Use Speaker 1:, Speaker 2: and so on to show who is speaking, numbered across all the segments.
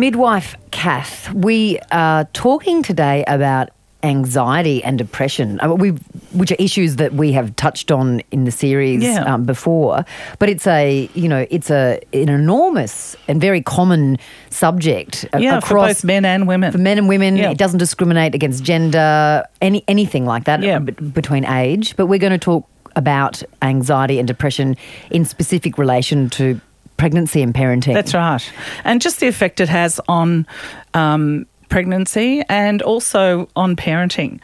Speaker 1: Midwife Cath, we are talking today about anxiety and depression, uh, we which are issues that we have touched on in the series
Speaker 2: Yeah.
Speaker 1: um, before. But it's a you know it's a an enormous and very common subject a-
Speaker 2: Yeah,
Speaker 1: across
Speaker 2: both men and women.
Speaker 1: for men and women.
Speaker 2: Yeah.
Speaker 1: It doesn't discriminate against gender, any anything like that
Speaker 2: Yeah.
Speaker 1: b- between age. But we're going to talk about anxiety and depression in specific relation to pregnancy and parenting.
Speaker 2: That's right. And just the effect it has on um, pregnancy and also on parenting.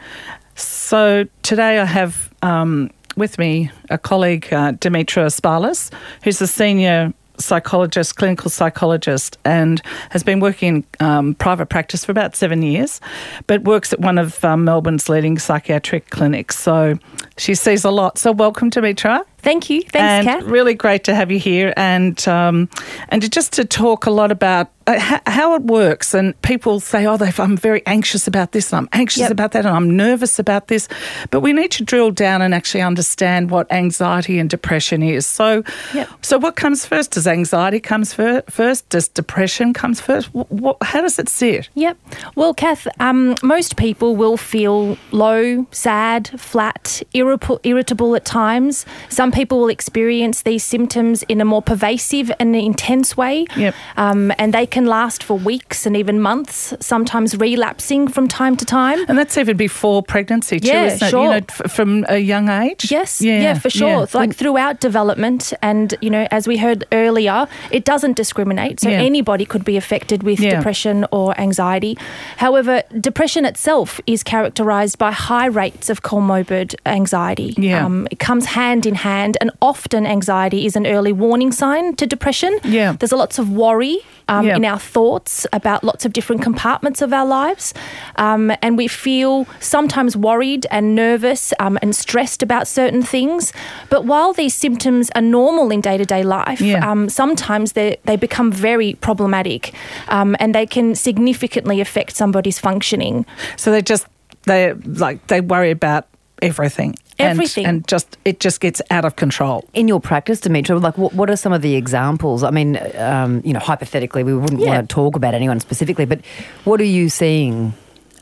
Speaker 2: So today I have um, with me a colleague, uh, Dimitra Spalas, who's a senior psychologist, clinical psychologist, and has been working in um, private practice for about seven years, but works at one of um, Melbourne's leading psychiatric clinics. So she sees a lot. So welcome, Dimitra.
Speaker 3: Thank you. Thanks,
Speaker 2: and
Speaker 3: Cath.
Speaker 2: really great to have you here, and um, and to just to talk a lot about uh, how, it works. And people say, "Oh, I'm very anxious about this, and I'm anxious
Speaker 3: Yep.
Speaker 2: about that, and I'm nervous about this." But we need to drill down and actually understand what anxiety and depression is. So,
Speaker 3: Yep.
Speaker 2: so what comes first? Does anxiety comes fir- first? Does depression comes first? What, what, how does it sit?
Speaker 3: Yep. Well, Cath, um, most people will feel low, sad, flat, irritable, irritable at times. Some people will experience these symptoms in a more pervasive and intense way.
Speaker 2: Yep.
Speaker 3: Um, and they can last for weeks and even months, sometimes relapsing from time to time.
Speaker 2: And that's even before pregnancy, too,
Speaker 3: Yeah,
Speaker 2: isn't it? You
Speaker 3: sure.
Speaker 2: know, f- from a young age.
Speaker 3: Yes, yeah, for sure.
Speaker 2: yeah.
Speaker 3: Like throughout development, and you know, as we heard earlier, it doesn't discriminate. So
Speaker 2: Yeah.
Speaker 3: anybody could be affected with
Speaker 2: Yeah.
Speaker 3: depression or anxiety. However, depression itself is characterized by high rates of comorbid anxiety.
Speaker 2: Yeah.
Speaker 3: Um, it comes hand in hand, and often anxiety is an early warning sign to depression.
Speaker 2: Yeah.
Speaker 3: There's a lots of worry um,
Speaker 2: Yeah.
Speaker 3: in our thoughts about lots of different compartments of our lives. Um, and we feel sometimes worried and nervous um, and stressed about certain things. But while these symptoms are normal in day to day life,
Speaker 2: Yeah.
Speaker 3: um, sometimes they, they become very problematic um, and they can significantly affect somebody's functioning.
Speaker 2: So they just they like they worry about everything. And-
Speaker 3: Everything.
Speaker 2: and, just it just gets out of control.
Speaker 1: in your practice, Dimitra, like what, what are some of the examples? I mean, um, you know, hypothetically, we wouldn't
Speaker 3: Yeah.
Speaker 1: want to talk about anyone specifically, but what are you seeing?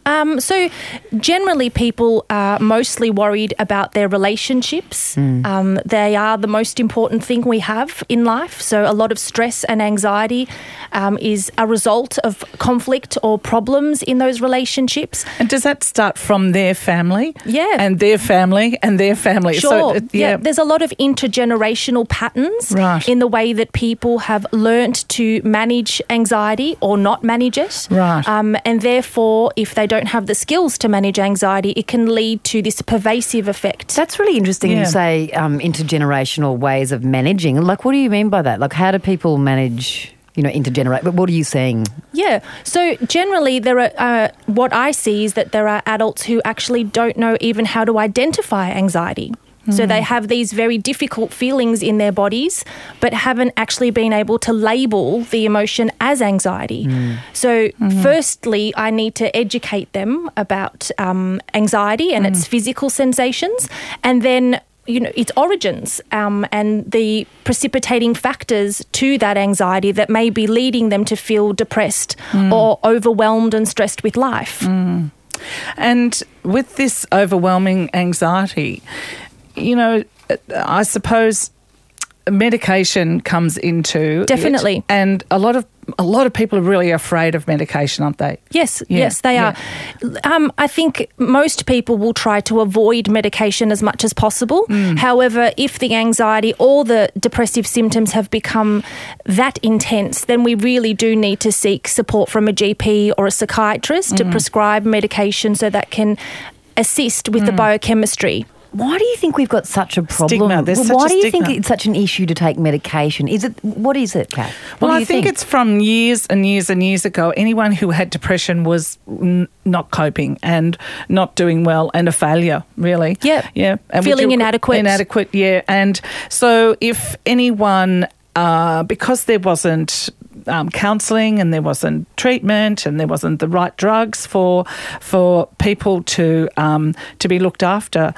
Speaker 3: Um, so, generally, people are mostly worried about their relationships. Um, they are the most important thing we have in life. So, a lot of stress and anxiety um, is a result of conflict or problems in those relationships.
Speaker 2: And does that start from their family?
Speaker 3: Yeah.
Speaker 2: and their family and their family.
Speaker 3: Sure.
Speaker 2: So, it-
Speaker 3: yeah.
Speaker 2: yeah,
Speaker 3: There's a lot of intergenerational patterns
Speaker 2: Right.
Speaker 3: in the way that people have learnt to manage anxiety or not manage it.
Speaker 2: Right.
Speaker 3: Um, and therefore, if they don't have the skills to manage anxiety, it can lead to this pervasive effect.
Speaker 1: That's really interesting.
Speaker 2: Yeah.
Speaker 1: You say um, intergenerational ways of managing. Like, what do you mean by that? Like, how do people manage? You know, intergenerate. But what are you seeing?
Speaker 3: Yeah. So generally, there are uh, what I see is that there are adults who actually don't know even how to identify anxiety. So they hmm. have these very difficult feelings in their bodies, but haven't actually been able to label the emotion as anxiety. Hmm. So, hmm. firstly, I need to educate them about um, anxiety and its physical sensations, and then you know its origins um, and the precipitating factors to that anxiety that may be leading them to feel depressed or overwhelmed and stressed with life.
Speaker 2: and with this overwhelming anxiety, you know, I suppose medication comes into it,
Speaker 3: Definitely.
Speaker 2: and a lot of a lot of people are really afraid of medication, aren't they?
Speaker 3: Yes,
Speaker 2: Yeah,
Speaker 3: yes, they are. Um, I think most people will try to avoid medication as much as possible. Mm. However, if the anxiety or the depressive symptoms have become that intense, then we really do need to seek support from a GP or a psychiatrist to mm. prescribe medication so that can assist with the mm. biochemistry.
Speaker 1: Why do you think we've got such a problem?
Speaker 2: Stigma. There's
Speaker 1: why do you think it's such an issue to take medication? Is it what is it, Cath? What
Speaker 2: Well, I
Speaker 1: you
Speaker 2: think, it's from years and years and years ago. Anyone who had depression was n- not coping and not doing well and a failure, really.
Speaker 3: Yep.
Speaker 2: Yeah. And
Speaker 3: Feeling inadequate.
Speaker 2: Inadequate, yeah. And so if anyone, uh, because there wasn't um, counselling and there wasn't treatment and there wasn't the right drugs for for people to um, to be looked after.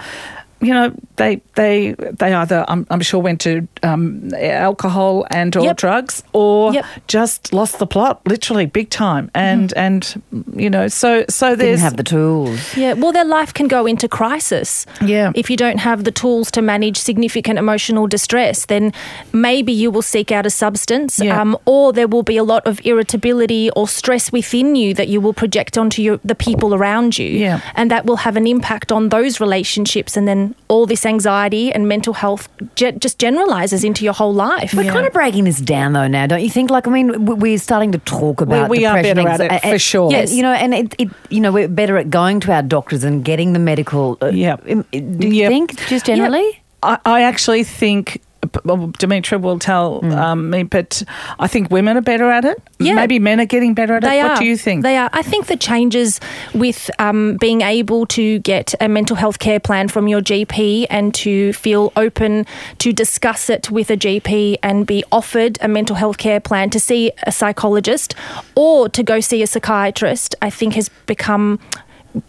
Speaker 2: You know, they they they either I'm, I'm sure went to um, alcohol and or
Speaker 3: Yep.
Speaker 2: drugs or
Speaker 3: Yep.
Speaker 2: just lost the plot, literally big time. And and you know, so so
Speaker 1: Didn't have the tools.
Speaker 3: Yeah, well, their life can go into crisis.
Speaker 2: Yeah.
Speaker 3: If you don't have the tools to manage significant emotional distress, then maybe you will seek out a substance,
Speaker 2: Yeah.
Speaker 3: um, or there will be a lot of irritability or stress within you that you will project onto your, the people around you.
Speaker 2: Yeah.
Speaker 3: And that will have an impact on those relationships. And then all this anxiety and mental health ge- just generalizes into your whole life.
Speaker 1: We're kind of breaking this down though now, don't you think? Like, I mean, we're starting to talk about
Speaker 2: we are
Speaker 1: depression,
Speaker 2: better at it, for sure.
Speaker 1: Yes, you know, and it, it, you know, we're better at going to our doctors and getting the medical. Uh,
Speaker 2: Yep.
Speaker 1: um, Do you
Speaker 2: Yep.
Speaker 1: think, just generally?
Speaker 2: I, I actually think. Well, Dimitra will tell
Speaker 1: Hmm.
Speaker 2: um, me, but I think women are better at it.
Speaker 3: Yeah.
Speaker 2: Maybe men are getting better at
Speaker 3: They
Speaker 2: it.
Speaker 3: are.
Speaker 2: What do you think?
Speaker 3: They are. I think the changes with um, being able to get a mental health care plan from your GP and to feel open to discuss it with a GP and be offered a mental health care plan to see a psychologist or to go see a psychiatrist, I think has become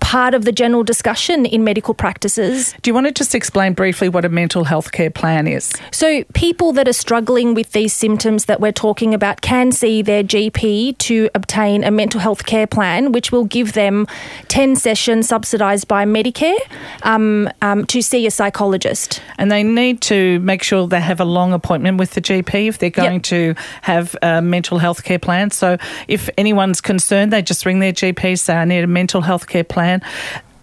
Speaker 3: part of the general discussion in medical practices.
Speaker 2: do you want to just explain briefly what a mental health care plan is?
Speaker 3: So, people that are struggling with these symptoms that we're talking about can see their GP to obtain a mental health care plan, which will give them 10 sessions subsidised by Medicare um, um, to see a psychologist.
Speaker 2: And they need to make sure they have a long appointment with the GP if they're going to have a mental health care plan. So if anyone's concerned, they just ring their GP, say, I need a mental health care plan plan.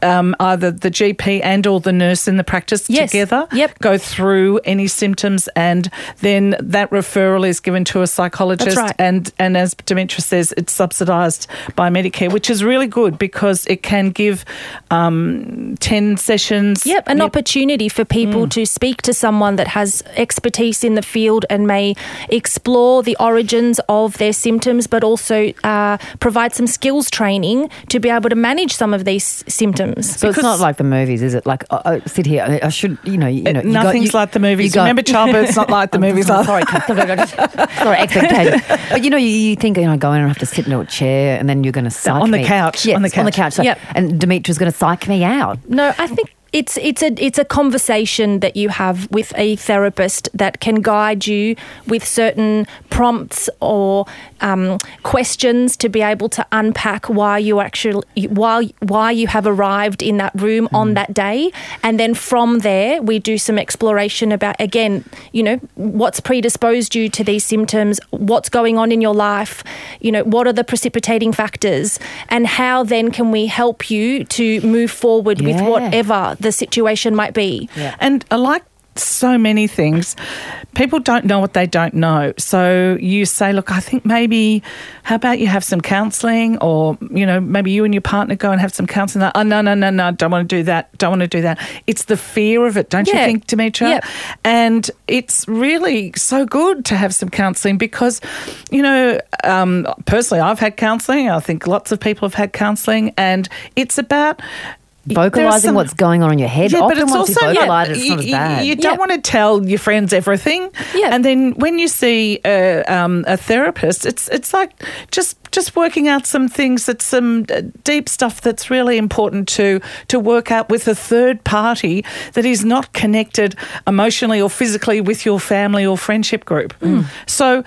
Speaker 2: Um, either the GP and or the nurse in the practice
Speaker 3: Yes.
Speaker 2: together
Speaker 3: Yep.
Speaker 2: go through any symptoms and then that referral is given to a psychologist
Speaker 3: right.
Speaker 2: and and as Dimitra says it's subsidized by Medicare which is really good because it can give um, 10 sessions
Speaker 3: Yep, an
Speaker 2: Yep.
Speaker 3: opportunity for people to speak to someone that has expertise in the field and may explore the origins of their symptoms, but also uh, provide some skills training to be able to manage some of these symptoms.
Speaker 1: So it's not like the movies, is it? Like, uh, uh, sit here. I, I should, you know, you know. you got-
Speaker 2: Nothing's
Speaker 1: you-
Speaker 2: like the movies.
Speaker 1: got-
Speaker 2: Remember, childbirth's not like the
Speaker 1: I'm
Speaker 2: movies.
Speaker 1: so
Speaker 2: are.
Speaker 1: Sorry, Cath. sorry, expectation. But you know, you, you think, you know, go in and have to sit in a chair, and then you're going to psych
Speaker 2: on the couch,
Speaker 1: Yes,
Speaker 2: on the
Speaker 1: on the
Speaker 2: couch.
Speaker 1: couch. So-
Speaker 3: Yep.
Speaker 1: And Dimitra's going to psych me out.
Speaker 3: No, I think it's it's a it's a conversation that you have with a therapist that can guide you with certain prompts or um, questions to be able to unpack why you actually why why you have arrived in that room on that day, and then from there we do some exploration about again, you know, what's predisposed you to these symptoms, what's going on in your life, you know, what are the precipitating factors, and how then can we help you to move forward with whatever the situation might be.
Speaker 2: And I like so many things, people don't know what they don't know. So you say, look, I think maybe, how about you have some counselling, or you know, maybe you and your partner go and have some counselling. Oh no, no, no, no, don't want to do that. Don't want to do that. It's the fear of it, don't you think, Dimitra?
Speaker 3: Yep.
Speaker 2: And it's really so good to have some counselling because, you know, um, personally, I've had counselling. I think lots of people have had counselling, and it's about there are
Speaker 1: Vocalizing
Speaker 2: some-
Speaker 1: what's going on in your head.
Speaker 2: yeah,
Speaker 1: Often
Speaker 2: but it's also
Speaker 1: you vocalize
Speaker 2: yeah,
Speaker 1: it's not as
Speaker 2: you,
Speaker 1: bad.
Speaker 2: you don't
Speaker 3: Yeah.
Speaker 2: want to tell your friends everything.
Speaker 3: Yeah.
Speaker 2: And then when you see a, um, a therapist, it's it's like just just working out some things that's some uh, deep stuff that's really important to to work out with a third party that is not connected emotionally or physically with your family or friendship group.
Speaker 1: Mm.
Speaker 2: So.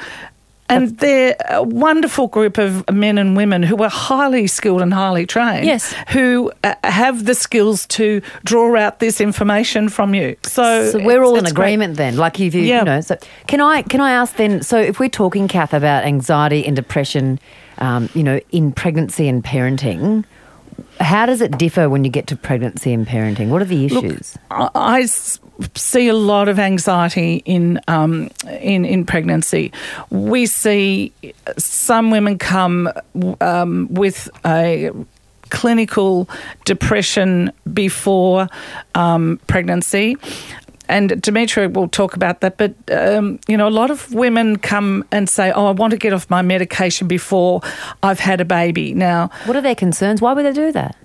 Speaker 2: And they're a wonderful group of men and women who are highly skilled and highly trained.
Speaker 3: Yes.
Speaker 2: Who uh, have the skills to draw out this information from you. So,
Speaker 1: So we're all in
Speaker 2: it's great.
Speaker 1: agreement then. Like if you,
Speaker 2: Yeah.
Speaker 1: you know. So can I can I ask then? So if we're talking, Cath, about anxiety and depression, um, you know, in pregnancy and parenting, how does it differ when you get to pregnancy and parenting? What are the
Speaker 2: Look,
Speaker 1: issues?
Speaker 2: I I see a lot of anxiety in um, in in pregnancy. We see some women come um, with a clinical depression before um, pregnancy. And Dimitra will talk about that, but um, you know, a lot of women come and say, "Oh, I want to get off my medication before I've had a baby." Now,
Speaker 1: What are their concerns? Why would they do that?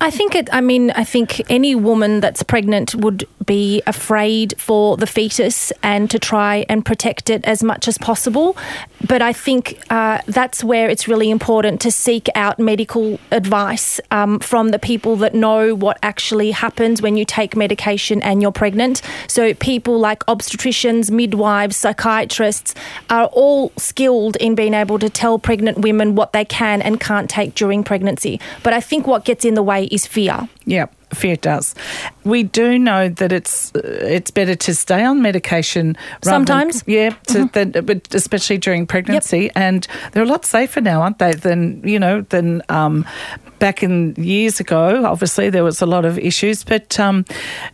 Speaker 3: I think it. I mean, I think any woman that's pregnant would be afraid for the fetus and to try and protect it as much as possible. But I think uh, that's where it's really important to seek out medical advice um, from the people that know what actually happens when you take medication and you're pregnant. So people like obstetricians, midwives, psychiatrists are all skilled in being able to tell pregnant women what they can and can't take during pregnancy. But I think what gets in the way is fear.
Speaker 2: Yeah, fear does. We do know that it's uh, it's better to stay on medication rather than-
Speaker 3: Sometimes.
Speaker 2: yeah, to, than, but especially during pregnancy, and they're a lot safer now, aren't they? Than you know than. Um, Back in years ago, obviously there was a lot of issues, but um,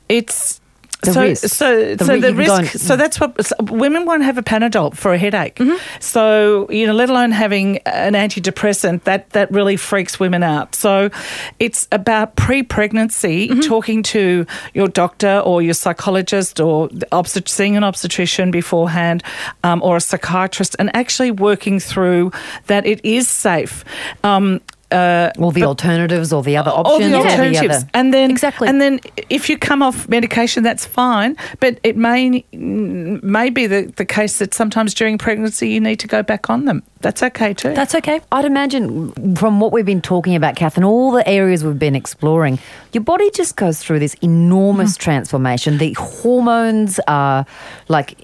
Speaker 2: it's
Speaker 1: The
Speaker 2: so
Speaker 1: risks.
Speaker 2: so
Speaker 1: The
Speaker 2: so
Speaker 1: ri-
Speaker 2: the
Speaker 1: you can go
Speaker 2: risk.
Speaker 1: and-
Speaker 2: so that's what so women won't have a Panadol for a headache.
Speaker 1: Mm-hmm.
Speaker 2: So you know, let alone having an antidepressant, that that really freaks women out. So it's about pre-pregnancy,
Speaker 1: Mm-hmm.
Speaker 2: talking to your doctor or your psychologist or obstet- seeing an obstetrician beforehand, um, or a psychiatrist, and actually working through that it is safe. Um, uh,
Speaker 1: All the alternatives or the other options?
Speaker 2: the
Speaker 1: or
Speaker 2: alternatives,
Speaker 1: other-
Speaker 2: and then
Speaker 3: Exactly.
Speaker 2: and then if you come off medication, that's fine. But it may may be the, the case that sometimes during pregnancy you need to go back on them. That's okay too.
Speaker 3: That's okay.
Speaker 1: I'd imagine from what we've been talking about, Cath, and all the areas we've been exploring, your body just goes through this enormous
Speaker 2: Mm.
Speaker 1: transformation. The hormones are like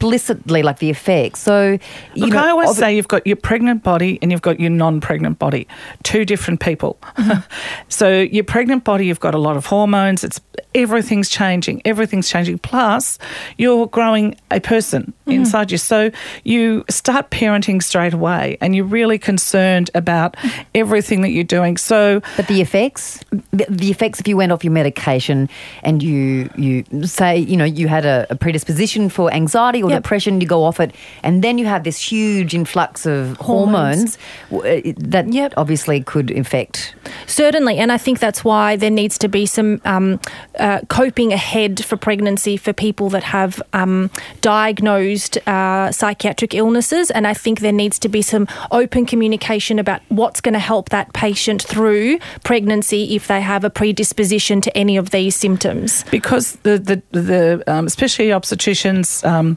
Speaker 1: inexplicitly like the effects. So, you
Speaker 2: Look,
Speaker 1: know,
Speaker 2: I always
Speaker 1: ob-
Speaker 2: say you've got your pregnant body and you've got your non-pregnant body, two different people.
Speaker 1: Mm-hmm.
Speaker 2: so your pregnant body, you've got a lot of hormones. It's everything's changing. Everything's changing. Plus, you're growing a person
Speaker 1: Mm-hmm.
Speaker 2: inside you. So you start parenting straight away, and you're really concerned about everything that you're doing. So
Speaker 1: But the effects, the, the effects if you went off your medication and you you say you know you had a, a predisposition for anxiety or
Speaker 3: Yep.
Speaker 1: depression, you go off it, and then you have this huge influx of hormones,
Speaker 3: Hormones.
Speaker 1: w- uh, that
Speaker 3: Yep.
Speaker 1: obviously could infect.
Speaker 3: Certainly, and I think that's why there needs to be some um, uh, coping ahead for pregnancy for people that have um, diagnosed uh, psychiatric illnesses. And I think there needs to be some open communication about what's going to help that patient through pregnancy if they have a predisposition to any of these symptoms.
Speaker 2: because the the, the um, especially obstetricians um, n-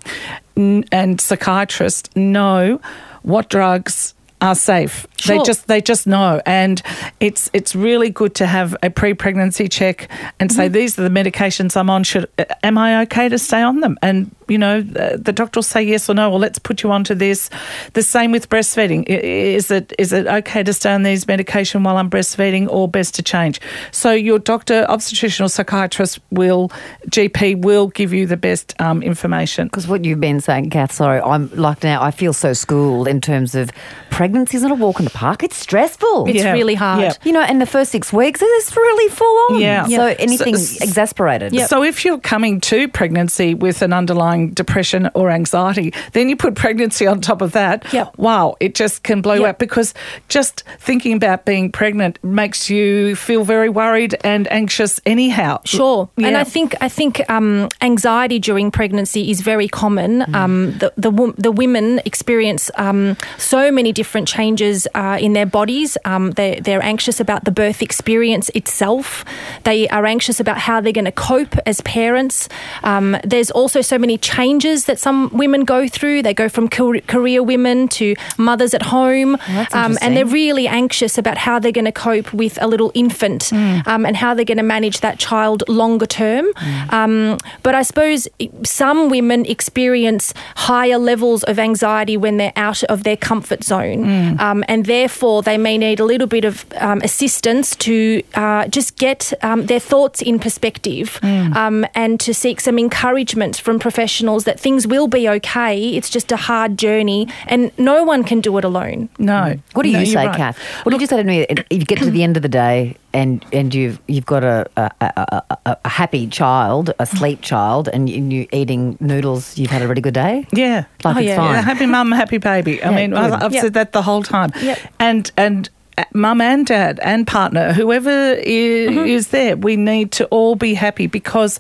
Speaker 2: and psychiatrists know what drugs are safe. They just they just know, and it's it's really good to have a pre-pregnancy check and say mm-hmm. these are the medications I'm on. Should am I okay to stay on them? And you know the, the doctor will say yes or no. Well, let's put you onto this. The same with breastfeeding. Is it is it okay to stay on these medication while I'm breastfeeding, or best to change? So your doctor, obstetrician or psychiatrist will GP will give you the best um, information.
Speaker 1: Because what you've been saying, Cath, sorry, I'm like now, I feel so schooled in terms of pregnancy isn't a walk in the park. It's stressful.
Speaker 3: It's
Speaker 2: Yeah,
Speaker 3: really hard.
Speaker 2: yeah.
Speaker 1: you know, in the first six weeks, it's really full on.
Speaker 2: Yeah.
Speaker 1: So anything
Speaker 2: So-
Speaker 1: exasperated.
Speaker 2: So if you're coming to pregnancy with an underlying depression or anxiety, then you put pregnancy on top of that.
Speaker 3: Yep.
Speaker 2: Wow, it just can blow
Speaker 3: Yep.
Speaker 2: up because just thinking about being pregnant makes you feel very worried and anxious anyhow.
Speaker 3: Sure, and I think I think um, anxiety during pregnancy is very common. Um, the the, the women experience um, so many different changes uh, in their bodies. Um, they they're anxious about the birth experience itself. They are anxious about how they're going to cope as parents. Um, there's also so many changes that some women go through. They go from career women to mothers at home,
Speaker 1: that's
Speaker 3: um, and they're really anxious about how they're going to cope with a little infant um, and how they're going to manage that child longer term. Um, but I suppose some women experience higher levels of anxiety when they're out of their comfort zone, um, and therefore they may need a little bit of um, assistance to uh, just get um, their thoughts in perspective um, and to seek some encouragement from professionals that things will be okay. It's just a hard journey, and no one can do it alone.
Speaker 2: no.
Speaker 1: What do
Speaker 2: No,
Speaker 1: you say,
Speaker 2: right.
Speaker 1: Cath? What did you say to me? If you get to the end of the day and and you've you've got a a, a, a, a happy child, a sleep child, and you- you're eating noodles, you've had a really good day.
Speaker 2: Yeah.
Speaker 1: Like
Speaker 3: Oh,
Speaker 1: it's
Speaker 3: yeah.
Speaker 1: fine.
Speaker 2: Yeah, happy mum, happy baby. I
Speaker 1: Yeah,
Speaker 2: mean,
Speaker 1: good.
Speaker 2: I- I've
Speaker 3: Yep.
Speaker 2: said that the whole time.
Speaker 3: Yep.
Speaker 2: And and uh, mum and dad and partner, whoever is,
Speaker 3: Mm-hmm.
Speaker 2: is there, we need to all be happy because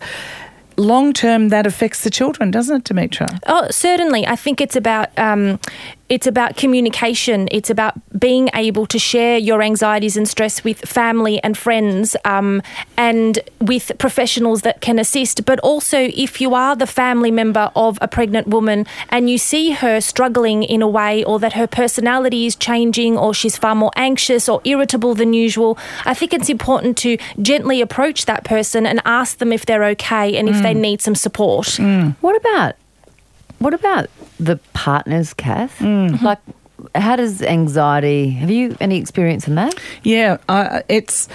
Speaker 2: long term that affects the children, doesn't it, Dimitra?
Speaker 3: Oh, certainly. I think it's about um, it's about communication. It's about being able to share your anxieties and stress with family and friends, um, and with professionals that can assist. But also, if you are the family member of a pregnant woman and you see her struggling in a way, or that her personality is changing, or she's far more anxious or irritable than usual, I think it's important to gently approach that person and ask them if they're okay and if they need some support.
Speaker 1: What about what about the partners, Cath? Like, how does anxiety? Have you any experience in that?
Speaker 2: Yeah, uh, it's,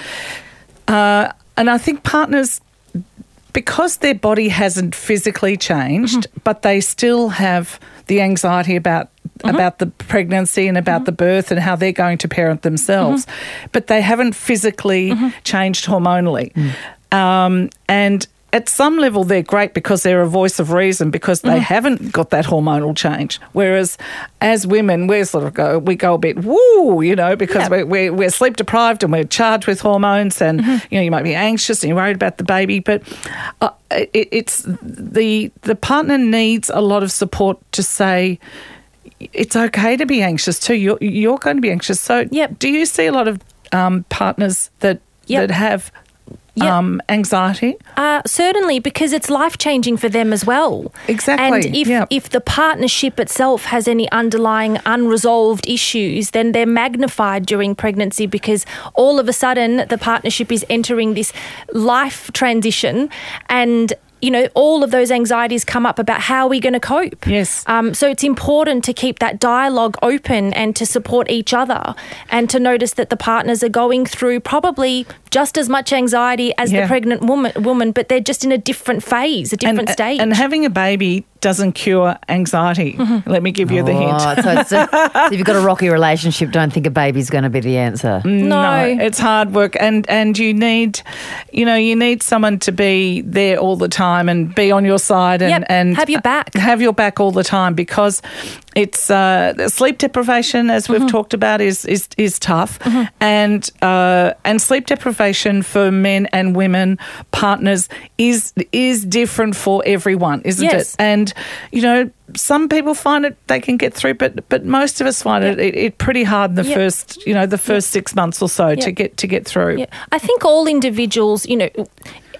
Speaker 2: uh, and I think partners, because their body hasn't physically changed, but they still have the anxiety about about the pregnancy and about the birth and how they're going to parent themselves, but they haven't physically changed hormonally, um, and. At some level, they're great because they're a voice of reason because they haven't got that hormonal change. Whereas, as women, we sort of go, we go a bit woo, you know, because
Speaker 1: Yeah.
Speaker 2: we're, we're, we're sleep deprived and we're charged with hormones, and you know, you might be anxious and you're worried about the baby. But uh, it, it's the the partner needs a lot of support to say it's okay to be anxious too. You're you're going to be anxious. So,
Speaker 3: Yep.
Speaker 2: do you see a lot of um, partners that
Speaker 3: Yep.
Speaker 2: that have
Speaker 3: Yep.
Speaker 2: um, anxiety?
Speaker 3: Uh, certainly, because it's life changing for them as well.
Speaker 2: Exactly,
Speaker 3: And if
Speaker 2: yeah.
Speaker 3: if the partnership itself has any underlying unresolved issues, then they're magnified during pregnancy because all of a sudden the partnership is entering this life transition and. You know, all of those anxieties come up about how are we going to cope.
Speaker 2: Yes.
Speaker 3: Um, so it's important to keep that dialogue open and to support each other and to notice that the partners are going through probably just as much anxiety as
Speaker 2: Yeah.
Speaker 3: the pregnant woman, woman, but they're just in a different phase, a different
Speaker 2: and,
Speaker 3: stage.
Speaker 2: And having a baby doesn't cure anxiety.
Speaker 3: Mm-hmm.
Speaker 2: Let me give you the hint.
Speaker 1: Oh, so, it's a, so if you've got a rocky relationship, don't think a baby's going to be the answer.
Speaker 3: no.
Speaker 2: it's hard work, and and you need, you know, you need someone to be there all the time and be on your side and
Speaker 3: Yep,
Speaker 2: and
Speaker 3: have your back.
Speaker 2: have your back all the time because it's uh, sleep deprivation, as
Speaker 3: Mm-hmm.
Speaker 2: we've talked about, is is is tough, and uh, and sleep deprivation for men and women partners is is different for everyone, isn't
Speaker 3: Yes.
Speaker 2: it? And you know. Some people find it they can get through, but but most of us find it, it, it pretty hard in the
Speaker 3: Yep.
Speaker 2: first you know the first six months or so to get to get through.
Speaker 3: I think all individuals, you know,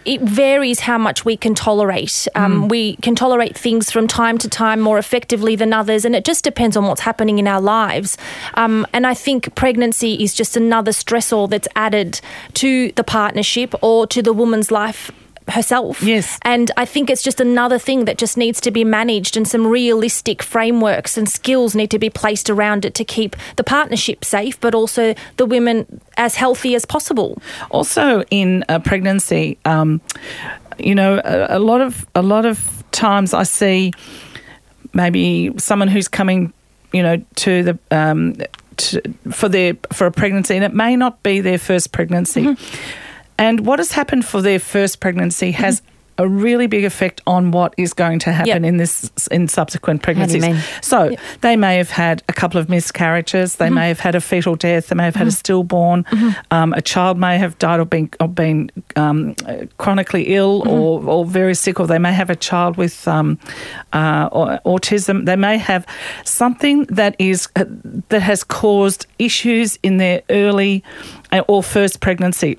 Speaker 3: it varies how much we can tolerate. Um, We can tolerate things from time to time more effectively than others, and it just depends on what's happening in our lives. Um, and I think pregnancy is just another stressor that's added to the partnership or to the woman's life herself.
Speaker 2: Yes.
Speaker 3: And I think it's just another thing that just needs to be managed, and some realistic frameworks and skills need to be placed around it to keep the partnership safe, but also the women as healthy as possible.
Speaker 2: Also, in a pregnancy, um, you know, a, a lot of a lot of times I see maybe someone who's coming, you know, to the um, to, for their for a pregnancy, and it may not be their first pregnancy.
Speaker 3: Mm-hmm.
Speaker 2: And what has happened for their first pregnancy has a really big effect on what is going to happen
Speaker 3: Yep.
Speaker 2: in this in subsequent pregnancies. So they may have had a couple of miscarriages. They may have had a fetal death. They may have had a stillborn. Um, a child may have died or been or been um, chronically ill or, or very sick, or they may have a child with um, uh, au- autism. They may have something that is uh, that has caused issues in their early uh, or first pregnancy.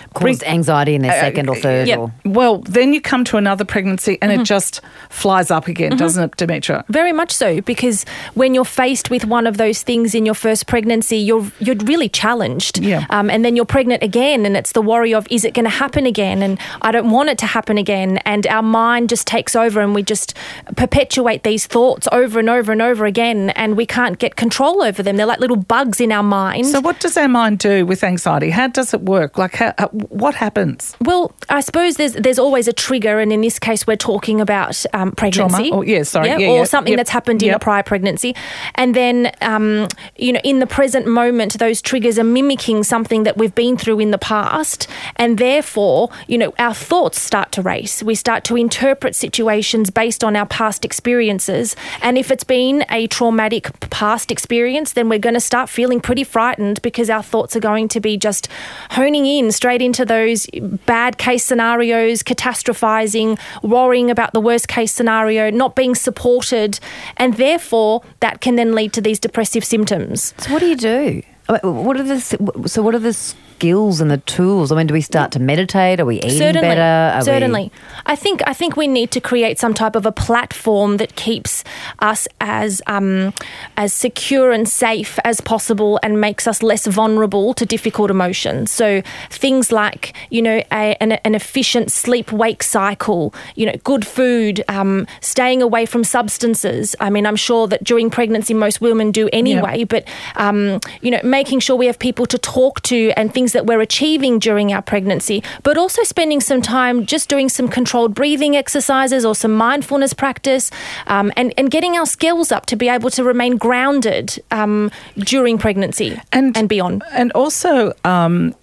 Speaker 1: Caused anxiety in their second or third.
Speaker 3: yep.
Speaker 1: Or,
Speaker 2: Well, then you come to another pregnancy and it just flies up again, doesn't it, Dimitra?
Speaker 3: Very much so, because when you're faced with one of those things in your first pregnancy, you're you're really challenged.
Speaker 2: Yeah.
Speaker 3: Um, and then you're pregnant again, and it's the worry of is it going to happen again? And I don't want it to happen again. And our mind just takes over, and we just perpetuate these thoughts over and over and over again, and we can't get control over them. They're like little bugs in our mind.
Speaker 2: So, what does our mind do with anxiety? How does it work? Like, how, uh, what happens?
Speaker 3: Well, I suppose there's there's always a trigger, and in this case, we're talking about um, pregnancy.
Speaker 2: Trauma? Oh, yeah, sorry. Yeah,
Speaker 3: or
Speaker 2: yeah.
Speaker 3: something
Speaker 2: Yep.
Speaker 3: that's happened in a prior pregnancy, and then um, you know, in the present moment, those triggers are mimicking something that we've been through in the past, and therefore, you know, our thoughts start to race. We start to interpret situations based on our past experiences, and if it's been a traumatic past experience, then we're going to start feeling pretty frightened because our thoughts are going to be just honing in straight into those bad case scenarios, catastrophizing, worrying about the worst case scenario, not being supported, and therefore that can then lead to these depressive symptoms.
Speaker 1: So what do you do? Uh, what are the so what are the skills and the tools? I mean, do we start to meditate? Are we eating
Speaker 3: certainly,
Speaker 1: better? Are we-
Speaker 3: certainly. I think I think we need to create some type of a platform that keeps us as um, as secure and safe as possible, and makes us less vulnerable to difficult emotions. So things like you know a, an, an efficient sleep wake cycle, you know, good food, um, staying away from substances. I mean, I'm sure that during pregnancy most women do anyway, but um, you know, making sure we have people to talk to and things that we're achieving during our pregnancy, but also spending some time just doing some controlled breathing exercises or some mindfulness practice, um, and and getting our skills up to be able to remain grounded um, during pregnancy and and beyond.
Speaker 2: And also, um,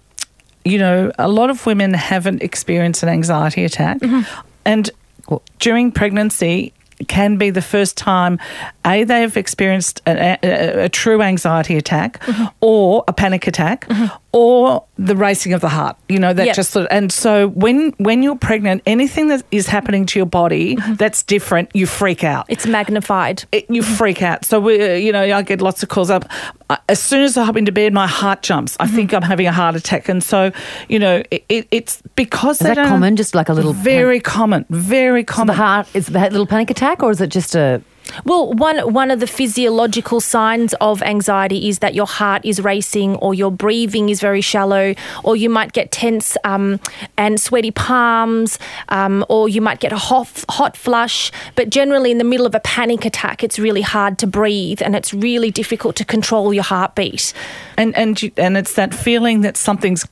Speaker 2: you know, a lot of women haven't experienced an anxiety attack,
Speaker 3: Mm-hmm.
Speaker 2: and during pregnancy can be the first time a they have experienced a, a, a true anxiety attack
Speaker 3: Mm-hmm.
Speaker 2: or a panic attack or the racing of the heart you know that
Speaker 3: Yep.
Speaker 2: just sort of, and so when when you're pregnant anything that is happening to your body
Speaker 3: Mm-hmm.
Speaker 2: that's different you freak out
Speaker 3: It's magnified.
Speaker 2: it, you freak out. So we, uh, you know, I get lots of calls up. Uh, As soon as I hop into bed, my heart jumps. I think I'm having a heart attack, and so you know, it, it, it's because
Speaker 1: Is that common? Just like a little
Speaker 2: very common, very
Speaker 1: So the heart is the little panic attack, or is it just a?
Speaker 3: Well, one one of the physiological signs of anxiety is that your heart is racing, or your breathing is very shallow, or you might get tense um, and sweaty palms, um, or you might get a hot hot flush. But generally, in the middle of a panic attack, it's really hard to breathe, and it's really difficult to control your heartbeat.
Speaker 2: and and and it's that feeling that something's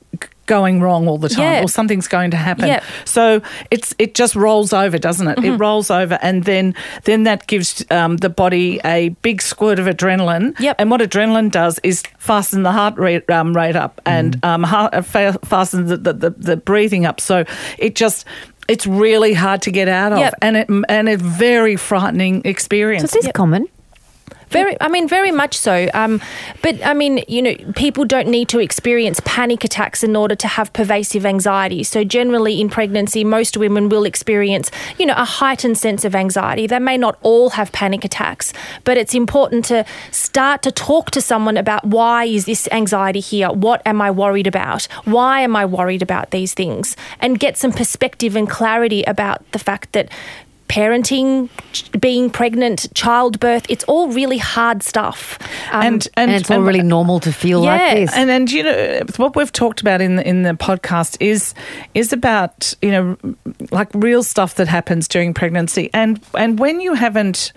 Speaker 2: going wrong all the time
Speaker 3: Yeah.
Speaker 2: or something's going to happen
Speaker 3: Yep. Mm-hmm.
Speaker 2: so it's it just rolls over doesn't it it rolls over and then then that gives um, the body a big squirt of adrenaline
Speaker 3: Yep.
Speaker 2: and what adrenaline does is fasten the heart rate, um, rate up and um, heart, uh, fa- fasten the, the, the, the breathing up so it just it's really hard to get out of
Speaker 3: Yep.
Speaker 2: and it and a very frightening experience
Speaker 1: So is this common?
Speaker 3: Very, I mean, very much so. Um, but I mean, you know, people don't need to experience panic attacks in order to have pervasive anxiety. So generally, in pregnancy, most women will experience, you know, a heightened sense of anxiety. They may not all have panic attacks, but it's important to start to talk to someone about why is this anxiety here? What am I worried about? Why am I worried about these things? And get some perspective and clarity about the fact that parenting, being pregnant, childbirth, it's all really hard stuff. Um,
Speaker 2: and, and
Speaker 1: And, it's all really normal to feel
Speaker 3: Yeah,
Speaker 1: like this.
Speaker 2: And and you know what we've talked about in the, in the podcast is is about you know like real stuff that happens during pregnancy and and when you haven't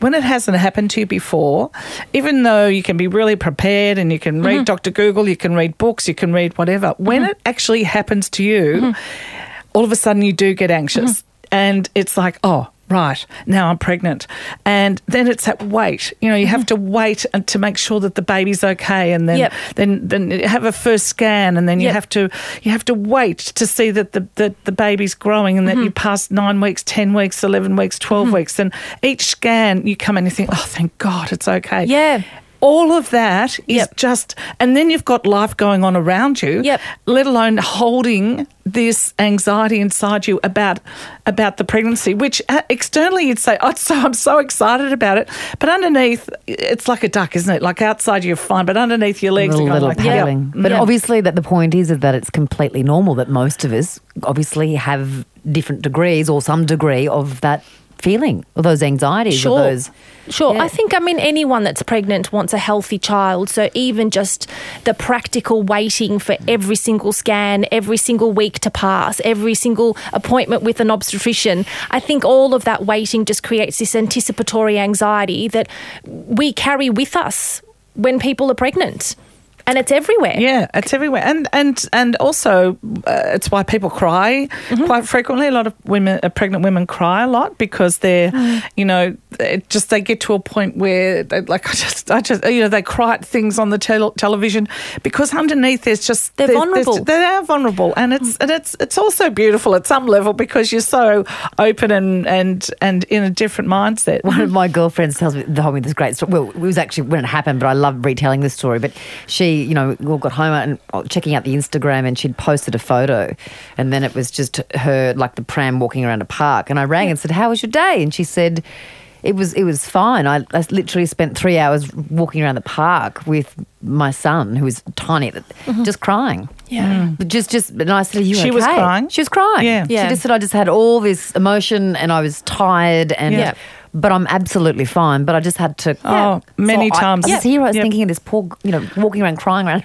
Speaker 2: when it hasn't happened to you before, even though you can be really prepared and you can read mm-hmm. Dr. Google, you can read books, you can read whatever, when mm-hmm. it actually happens to you, mm-hmm. all of a sudden you do get anxious. And it's like, oh, right, now I'm pregnant. And then it's that wait. You know, you have to wait and- to make sure that the baby's okay and then
Speaker 3: Yep.
Speaker 2: then then have a first scan and then you
Speaker 3: Yep.
Speaker 2: have to you have to wait to see that the, the, the baby's growing and that
Speaker 3: Mm-hmm.
Speaker 2: you pass nine weeks, ten weeks, eleven weeks, 12 weeks. And each scan you come in and you think, Oh, thank God it's okay.
Speaker 3: Yeah.
Speaker 2: All of that is
Speaker 3: Yep.
Speaker 2: just and then you've got life going on around you,
Speaker 3: Yep.
Speaker 2: let alone holding this anxiety inside you about about the pregnancy, which uh, externally you'd say, "Oh, so I'm so excited about it," but underneath, it's like a duck, isn't it? Like outside you're fine, but underneath your legs
Speaker 1: little,
Speaker 2: are going
Speaker 1: little
Speaker 2: like
Speaker 1: paddling.
Speaker 2: Yep.
Speaker 1: But
Speaker 3: Yeah.
Speaker 1: obviously, that the point is, is that it's completely normal that most of us obviously have different degrees or some degree of that feeling, or those anxieties,
Speaker 3: Sure.
Speaker 1: or those.
Speaker 3: Sure.
Speaker 1: Yeah.
Speaker 3: I think, I mean, anyone that's pregnant wants a healthy child. So even just the practical waiting for every single scan, every single week to pass, every single appointment with an obstetrician, I think all of that waiting just creates this anticipatory anxiety that we carry with us when people are pregnant. And it's everywhere.
Speaker 2: Yeah, it's everywhere, and and and also uh, it's why people cry
Speaker 3: Mm-hmm.
Speaker 2: quite frequently. A lot of women, uh, pregnant women, cry a lot because they're,
Speaker 3: Mm.
Speaker 2: you know, it just they get to a point where they like I just I just you know they cry at things on the tel- television because underneath there's just
Speaker 3: They're
Speaker 2: there's-
Speaker 3: vulnerable.
Speaker 2: there's- they are vulnerable, and it's and it's it's also beautiful at some level because you're so open and and and in a different mindset.
Speaker 1: One of my girlfriends tells me told me this great story. Well, it was actually when it happened, but I love retelling this story. But she, you know, we all got home and uh, checking out the Instagram, and she'd posted a photo, and then it was just her like the pram walking around a park. And I rang and said, "How was your day?" And she said. It was it was fine. I, I literally spent three hours walking around the park with my son, who was tiny, just crying.
Speaker 3: Yeah.
Speaker 1: But just just and I said, "Are you
Speaker 2: She
Speaker 1: okay?"
Speaker 2: was crying?
Speaker 1: She was crying.
Speaker 2: Yeah.
Speaker 3: Yeah.
Speaker 1: She just said, "I just had all this emotion, and I was tired, and
Speaker 3: Yeah.
Speaker 1: But I'm absolutely fine. But I just had to.
Speaker 2: Oh, many
Speaker 1: So
Speaker 2: times.
Speaker 1: I, was here. I was
Speaker 2: Yep.
Speaker 1: thinking of this poor, you know, walking around crying around.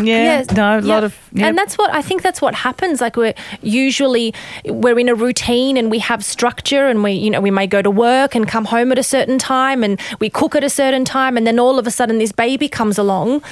Speaker 2: Yeah,
Speaker 3: Yes.
Speaker 2: no, a
Speaker 3: Yeah.
Speaker 2: lot of yeah.
Speaker 3: And that's what I think that's what happens. Like we're usually we're in a routine and we have structure and we you know we may go to work and come home at a certain time and we cook at a certain time and then all of a sudden this baby comes along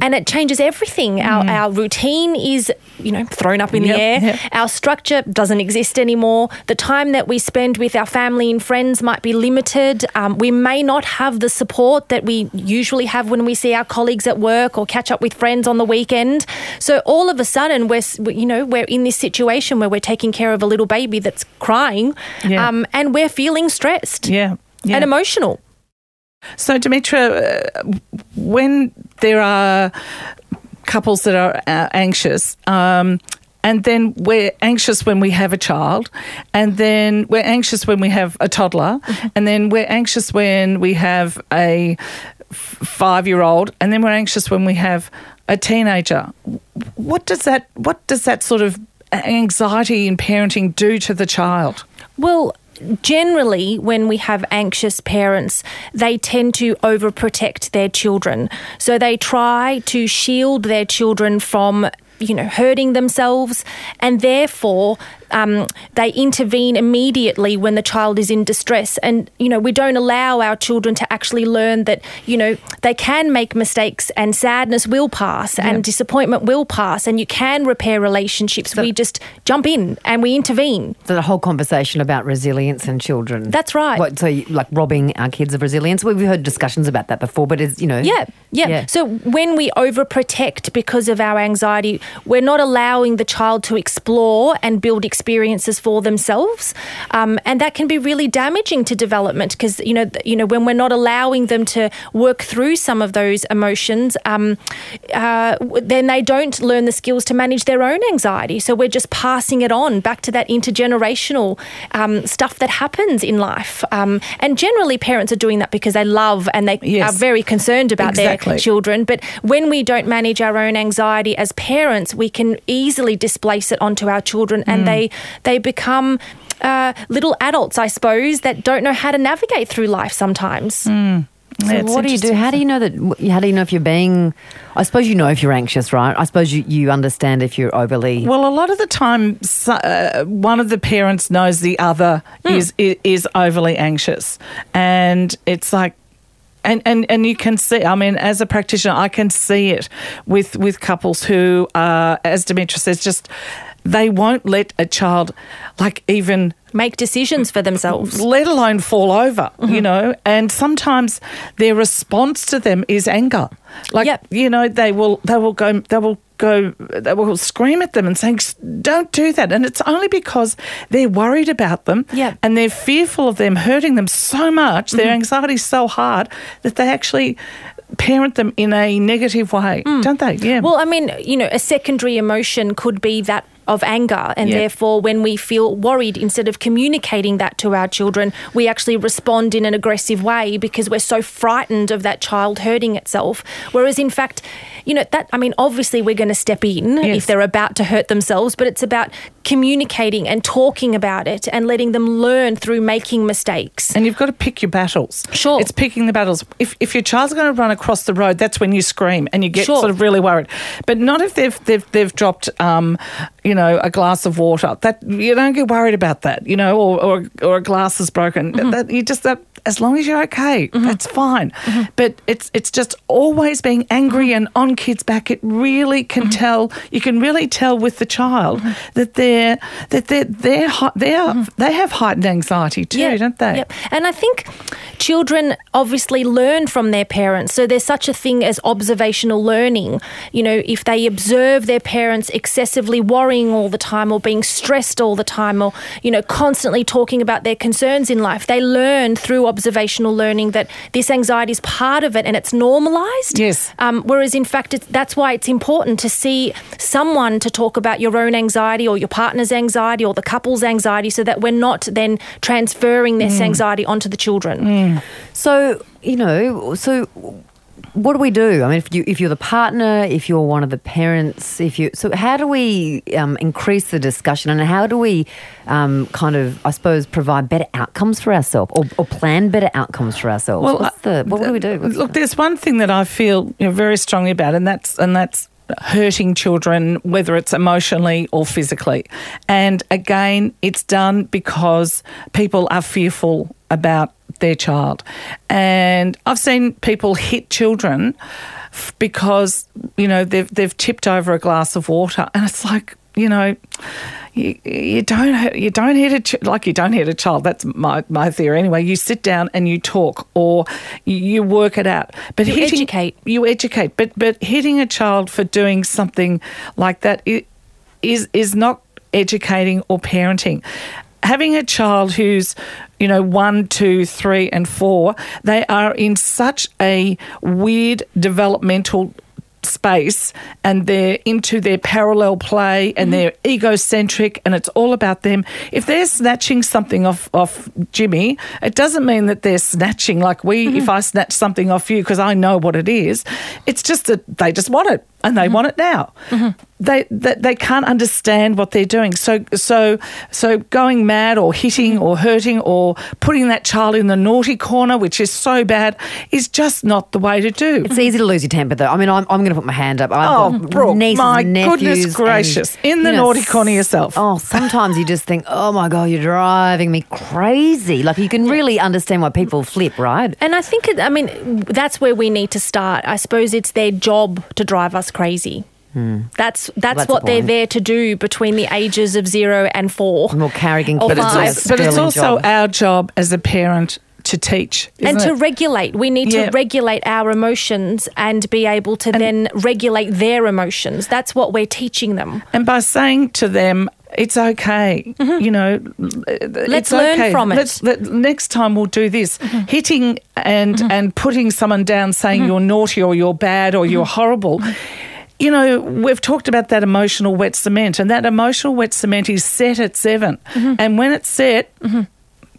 Speaker 3: and it changes everything. Our our routine is you know thrown up in
Speaker 2: Mm. Yep,
Speaker 3: the air.
Speaker 2: yep.
Speaker 3: Our structure doesn't exist anymore. The time that we spend with our family and friends might be limited. Um, we may not have the support that we usually have when we see our colleagues at work or catch up with friends on the weekend. So all of a sudden, we're you know we're in this situation where we're taking care of a little baby that's crying,
Speaker 2: Yeah.
Speaker 3: um, and we're feeling stressed
Speaker 2: yeah, yeah.
Speaker 3: and emotional.
Speaker 2: So, Dimitra, uh, when there are couples that are uh, anxious, um, and then we're anxious when we have a child, and then we're anxious when we have a toddler, mm-hmm. and then we're anxious when we have a five year old, and then we're anxious when we have a teenager. What does that? What does that sort of anxiety in parenting do to the child?
Speaker 3: Well, generally, when we have anxious parents, they tend to overprotect their children. So they try to shield their children from. You know, hurting themselves, and therefore um, they intervene immediately when the child is in distress. And, you know, we don't allow our children to actually learn that, you know, they can make mistakes and sadness will pass and disappointment will pass and you can repair relationships. we just jump in and we intervene.
Speaker 1: So the whole conversation about resilience and children.
Speaker 3: That's right.
Speaker 1: What, so you, like robbing our kids of resilience. We've heard discussions about that before, but it's you know.
Speaker 3: Yeah, yeah, So when we overprotect because of our anxiety, we're not allowing the child to explore and build experiences for themselves, um, and that can be really damaging to development because you know, you know, when we're not allowing them to work through some of those emotions, um, uh, then they don't learn the skills to manage their own anxiety. So we're just passing it on back to that intergenerational um, stuff that happens in life, um, and generally parents are doing that because they love and they
Speaker 2: Yes.
Speaker 3: are very concerned about
Speaker 2: Exactly.
Speaker 3: their children. But when we don't manage our own anxiety as parents, we can easily displace it onto our children, and they they become. Uh, little adults, I suppose, that don't know how to navigate through life sometimes.
Speaker 1: So
Speaker 2: Yeah,
Speaker 1: what do you do? How do you know that? How do you know if you're being? I suppose you know if you're anxious, right? I suppose you, you understand if you're overly.
Speaker 2: Well, a lot of the time, so- uh, one of the parents knows the other
Speaker 3: Hmm.
Speaker 2: is, is is overly anxious, and it's like. And, and and you can see. I mean, as a practitioner, I can see it with with couples who are, as Dimitra says, just they won't let a child, like even
Speaker 3: Make decisions for themselves.
Speaker 2: let alone fall over,
Speaker 3: Mm-hmm.
Speaker 2: you know. And sometimes their response to them is anger. Like
Speaker 3: Yep.
Speaker 2: you know, they will they will go they will go they will scream at them and saying don't do that and it's only because they're worried about them
Speaker 3: Yep.
Speaker 2: and they're fearful of them hurting them so much their
Speaker 3: Mm-hmm.
Speaker 2: anxiety is so hard that they actually parent them in a negative way don't they yeah
Speaker 3: Mm. Well, I mean, you know, a secondary emotion could be that of anger, and
Speaker 2: Yeah.
Speaker 3: therefore, when we feel worried, instead of communicating that to our children, we actually respond in an aggressive way because we're so frightened of that child hurting itself. Whereas, in fact, you know, that, I mean, obviously, we're going to step in
Speaker 2: Yes.
Speaker 3: if they're about to hurt themselves, but it's about communicating and talking about it and letting them learn through making mistakes.
Speaker 2: And you've got to pick your battles.
Speaker 3: Sure.
Speaker 2: It's picking the battles. If, if your child's going to run across the road, that's when you scream and you get
Speaker 3: Sure.
Speaker 2: sort of really worried. But not if they've they've, they've dropped, um, you know, a glass of water. That you don't get worried about that, you know, or or, or a glass is broken.
Speaker 3: Mm-hmm.
Speaker 2: That you just that as long as you're okay, that's fine.
Speaker 3: Mm-hmm.
Speaker 2: But it's it's just always being angry and on kids' back. It really can
Speaker 3: Mm-hmm.
Speaker 2: tell. You can really tell with the child that they're that they're they're they're they have heightened anxiety too,
Speaker 3: Yeah,
Speaker 2: don't they?
Speaker 3: Yep. And I think children obviously learn from their parents. So there's such a thing as observational learning. You know, if they observe their parents excessively worrying all the time or being stressed all the time or, you know, constantly talking about their concerns in life, they learn through observational learning that this anxiety is part of it and it's normalized.
Speaker 2: Yes.
Speaker 3: Um, whereas, in fact, it's, that's why it's important to see someone to talk about your own anxiety or your partner's anxiety or the couple's anxiety so that we're not then transferring this anxiety onto the children.
Speaker 1: So you know, so what do we do? I mean, if you if you're the partner, if you're one of the parents, if you so how do we um, increase the discussion and how do we um, kind of I suppose provide better outcomes for ourselves or, or plan better outcomes for ourselves? What's the, what do we do? What's
Speaker 2: Look,
Speaker 1: the-
Speaker 2: there's one thing that I feel you know, very strongly about, and that's and that's hurting children, whether it's emotionally or physically. And again, it's done because people are fearful about their child. And I've seen people hit children because you know they've they've tipped over a glass of water, and it's like you know. You, you don't hit- you don't hit a ch- like you don't hit a child. That's my, my theory anyway. You sit down and you talk, or you, work it out. But
Speaker 3: You
Speaker 2: hitting,
Speaker 3: educate.
Speaker 2: You educate. But but hitting a child for doing something like that is is not educating or parenting. Having a child who's, you know, one, two, three, and four, they are in such a weird developmental space and they're into their parallel play and mm-hmm. they're egocentric and it's all about them. If they're snatching something off off Jimmy, it doesn't mean that they're snatching like we mm-hmm. if I snatch something off you because I know what it is. It's just that they just want it and they mm-hmm. want it now. Mm-hmm. They, they they can't understand what they're doing. So so so going mad or hitting mm-hmm. or hurting or putting that child in the naughty corner, which is so bad, is just not the way to do.
Speaker 1: It's easy to lose your temper, though. I mean, I'm, I'm going to put my hand up. I've
Speaker 2: Oh, Brooke,
Speaker 1: nieces
Speaker 2: my
Speaker 1: and nephews.
Speaker 2: goodness
Speaker 1: and,
Speaker 2: gracious. In the
Speaker 1: you know,
Speaker 2: naughty corner yourself.
Speaker 1: Oh, sometimes you just think, oh my God, you're driving me crazy. Like, you can really understand why people flip, right?
Speaker 3: And I think, it, I mean, that's where we need to start. I suppose it's their job to drive us crazy. Hmm. That's that's,
Speaker 1: that's
Speaker 3: what they're there to do between the ages of zero and four.
Speaker 1: More Carrigan
Speaker 3: Or
Speaker 1: kids
Speaker 2: But it's,
Speaker 1: a
Speaker 2: also, but it's also
Speaker 1: job.
Speaker 2: our job as a parent to teach.
Speaker 3: and
Speaker 2: isn't
Speaker 3: to
Speaker 2: it?
Speaker 3: regulate. We need
Speaker 2: Yeah.
Speaker 3: to regulate our emotions and be able to then regulate their emotions. That's what we're teaching them.
Speaker 2: And by saying to them, it's okay, you know. Let's
Speaker 3: Mm-hmm. learn from it. Mm-hmm.
Speaker 2: Let's, let, next time we'll do this. Hitting and and putting someone down, saying you're naughty or you're bad or
Speaker 3: Mm-hmm.
Speaker 2: you're horrible. You know, we've talked about that emotional wet cement, and that emotional wet cement is set at 7
Speaker 3: Mm-hmm.
Speaker 2: And when it's set,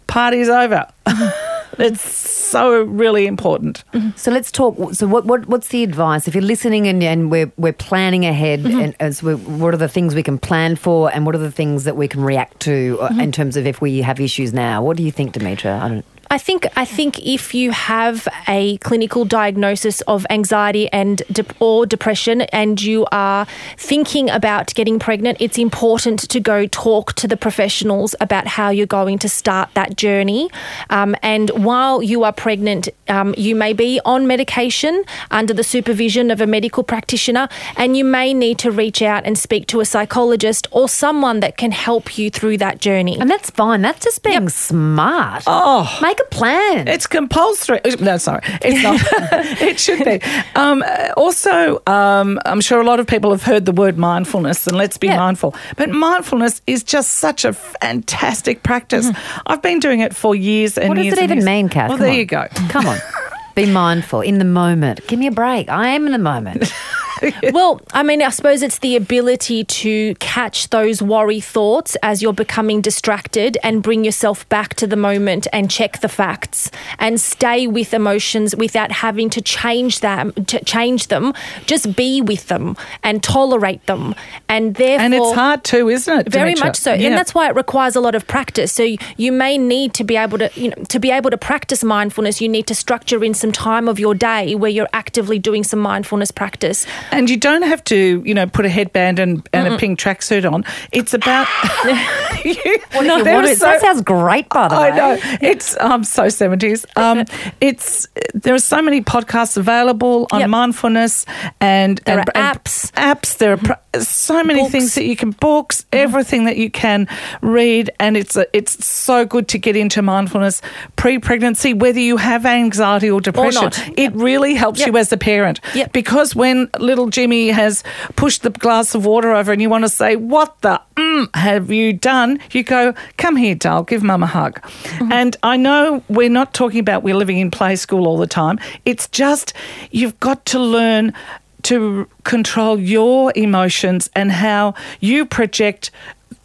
Speaker 2: party's over. it's so really important.
Speaker 1: So let's talk. So what, what what's the advice if you're listening and, and we're we're planning ahead
Speaker 3: Mm-hmm.
Speaker 1: and as we, what are the things we can plan for and what are the things that we can react to uh,
Speaker 3: Mm-hmm.
Speaker 1: in terms of if we have issues now? What do you think, Dimitra? I don't.
Speaker 3: I think I think if you have a clinical diagnosis of anxiety and de- or depression and you are thinking about getting pregnant, it's important to go talk to the professionals about how you're going to start that journey. Um, and while you are pregnant, um, you may be on medication under the supervision of a medical practitioner, and you may need to reach out and speak to a psychologist or someone that can help you through that journey.
Speaker 1: And that's fine. That's just being smart.
Speaker 2: Oh.
Speaker 1: make plan.
Speaker 2: It's compulsory. No, sorry, it's not. it should be. Um, uh, also, um, I'm sure a lot of people have heard the word mindfulness, and let's be
Speaker 3: Yeah.
Speaker 2: mindful. But mindfulness is just such a fantastic practice. I've been doing it for years and
Speaker 1: what does
Speaker 2: years.
Speaker 1: it even
Speaker 2: years.
Speaker 1: mean, Cath?
Speaker 2: Well,
Speaker 1: Come
Speaker 2: there
Speaker 1: on.
Speaker 2: you go.
Speaker 1: Come on. Be mindful in the moment. Give me a break. I am in the moment.
Speaker 3: well, I mean, I suppose it's the ability to catch those worry thoughts as you're becoming distracted and bring yourself back to the moment and check the facts and stay with emotions without having to change them. To change them, just be with them and tolerate them, and therefore.
Speaker 2: And it's hard too, isn't it?
Speaker 3: Very much so,
Speaker 2: Yeah.
Speaker 3: and that's why it requires a lot of practice. So you- you may need to be able to, you know, to be able to practice mindfulness. You need to structure in some time of your day where you're actively doing some mindfulness practice.
Speaker 2: And you don't have to, you know, put a headband and, and a pink tracksuit on. It's about. you,
Speaker 1: What if you
Speaker 2: there
Speaker 1: want
Speaker 2: are
Speaker 1: it? that sounds great, by the way.
Speaker 2: I know it's I'm so seventies. Um, it's there are so many podcasts available on
Speaker 3: Yep.
Speaker 2: mindfulness and
Speaker 3: There
Speaker 2: and,
Speaker 3: are
Speaker 2: and
Speaker 3: apps.
Speaker 2: apps. There are pr- so many
Speaker 3: Books.
Speaker 2: things that you can books, everything that you can read, and it's a, it's so good to get into mindfulness pre-pregnancy, whether you have anxiety or depression.
Speaker 3: not.
Speaker 2: It really helps
Speaker 3: Yep.
Speaker 2: you as a parent
Speaker 3: Yep.
Speaker 2: because when little Jimmy has pushed the glass of water over and you want to say, What the mm have you done? You go, Come here, doll, give mum a hug. And I know we're not talking about we're living in play school all the time. It's just you've got to learn to control your emotions and how you project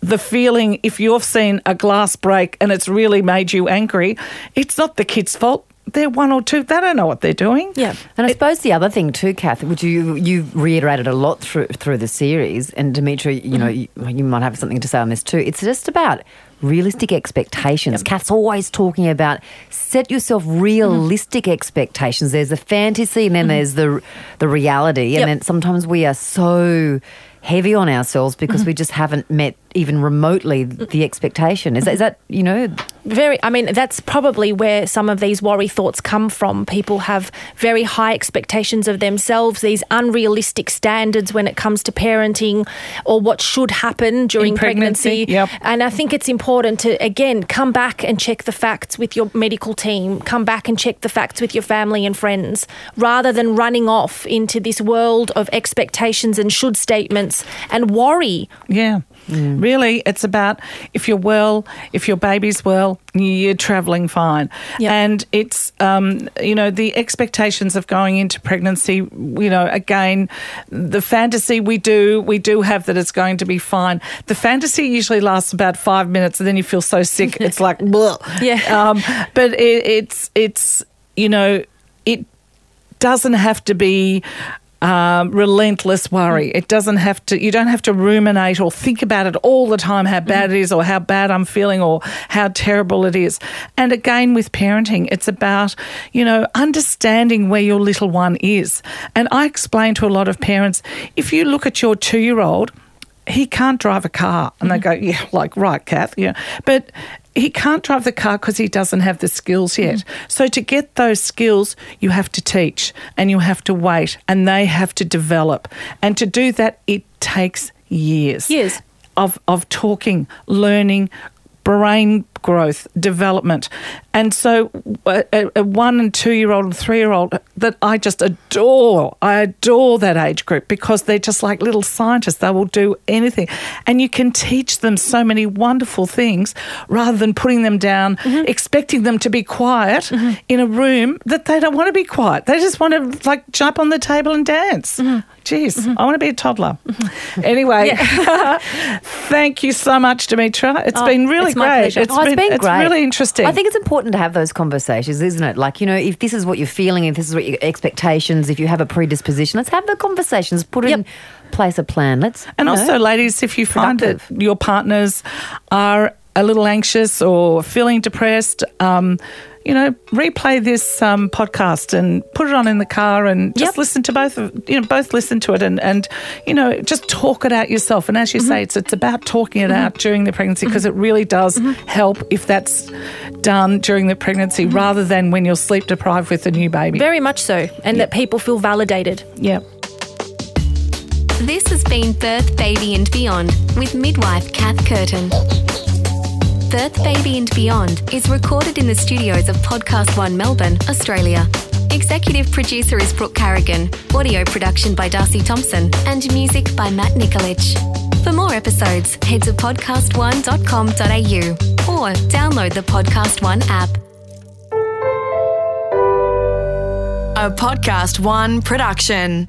Speaker 2: the feeling if you've seen a glass break and it's really made you angry, it's not the kid's fault. They're one or two. They don't know what they're doing.
Speaker 3: Yeah.
Speaker 1: And I suppose the other thing too, Cath, which you you reiterated a lot through through the series, and Dimitra, you know, mm-hmm. you, you might have something to say on this too. It's just about realistic expectations. Cath's always talking about set yourself realistic mm-hmm. expectations. There's the fantasy, and then mm-hmm. there's the the reality,
Speaker 3: Yep.
Speaker 1: and then sometimes we are so heavy on ourselves because mm-hmm. we just haven't met even remotely mm. the expectation. Is that, is that you know?
Speaker 3: very i mean that's probably where some of these worry thoughts come from people have very high expectations of themselves these unrealistic standards when it comes to parenting or what should happen during
Speaker 2: pregnancy,
Speaker 3: pregnancy,
Speaker 2: yep.
Speaker 3: and i think it's important to again come back and check the facts with your medical team come back and check the facts with your family and friends rather than running off into this world of expectations and should statements and worry
Speaker 2: Yeah. Really, it's about if you're well, if your baby's well, you're travelling fine.
Speaker 3: Yep.
Speaker 2: And it's, um, you know, the expectations of going into pregnancy, you know, again, the fantasy we do, we do have that it's going to be fine. The fantasy usually lasts about five minutes and then you feel so sick, it's like, Bleh.
Speaker 3: Yeah.
Speaker 2: Um, but it, it's, it's, you know, it doesn't have to be um, relentless worry. It doesn't have to. You don't have to ruminate or think about it all the time. How bad it is, or how bad I'm feeling, or how terrible it is. And again, with parenting, it's about you know understanding where your little one is. And I explain to a lot of parents: if you look at your two-year-old he can't drive a car. And they go, yeah, like, right, Cath, yeah. But he can't drive the car because he doesn't have the skills yet. Mm. So to get those skills, you have to teach and you have to wait and they have to develop. And to do that, it takes years.
Speaker 3: Years.
Speaker 2: Of, of talking, learning, brain growth, development. And so, a, a- one and two year old and three year old that I just adore, I adore that age group because they're just like little scientists. They will do anything. And you can teach them so many wonderful things rather than putting them down, mm-hmm. expecting them to be quiet mm-hmm. in a room that they don't want to be quiet. They just want to like jump on the table and dance. Mm-hmm. Jeez, mm-hmm. I want to be a toddler. Mm-hmm. Anyway, thank you so much, Dimitra. It's
Speaker 3: Oh,
Speaker 2: been really
Speaker 3: it's
Speaker 2: great.
Speaker 3: pleasure.
Speaker 1: Oh, it's been
Speaker 2: it's
Speaker 1: great.
Speaker 2: really interesting.
Speaker 1: I think it's important to have those conversations, isn't it? Like, you know, if this is what you're feeling, if this is what your expectations, if you have a predisposition, let's have the conversations, put in place a plan. Let's
Speaker 2: And
Speaker 1: you know,
Speaker 2: also, ladies, if you find that your partners are a little anxious or feeling depressed, um, you know, replay this um, podcast and put it on in the car and just
Speaker 3: Yep.
Speaker 2: listen to both. Of, you know, both listen to it and and you know, just talk it out yourself. And as you
Speaker 3: Mm-hmm.
Speaker 2: say, it's it's about talking it out during the pregnancy because it really does
Speaker 3: Mm-hmm.
Speaker 2: help if that's done during the pregnancy rather than when you're sleep deprived with a new baby.
Speaker 3: very much so and that people feel validated
Speaker 2: yeah.
Speaker 4: This has been Birth, Baby and Beyond with midwife Cath Curtin. Birth, Baby and Beyond is recorded in the studios of Podcast One Melbourne, Australia. Executive producer is Brooke Carrigan, audio production by Darcy Thompson, and music by Matt Nikolic. For more episodes, head to podcastone.com.au or download the Podcast One app.
Speaker 5: A Podcast One production.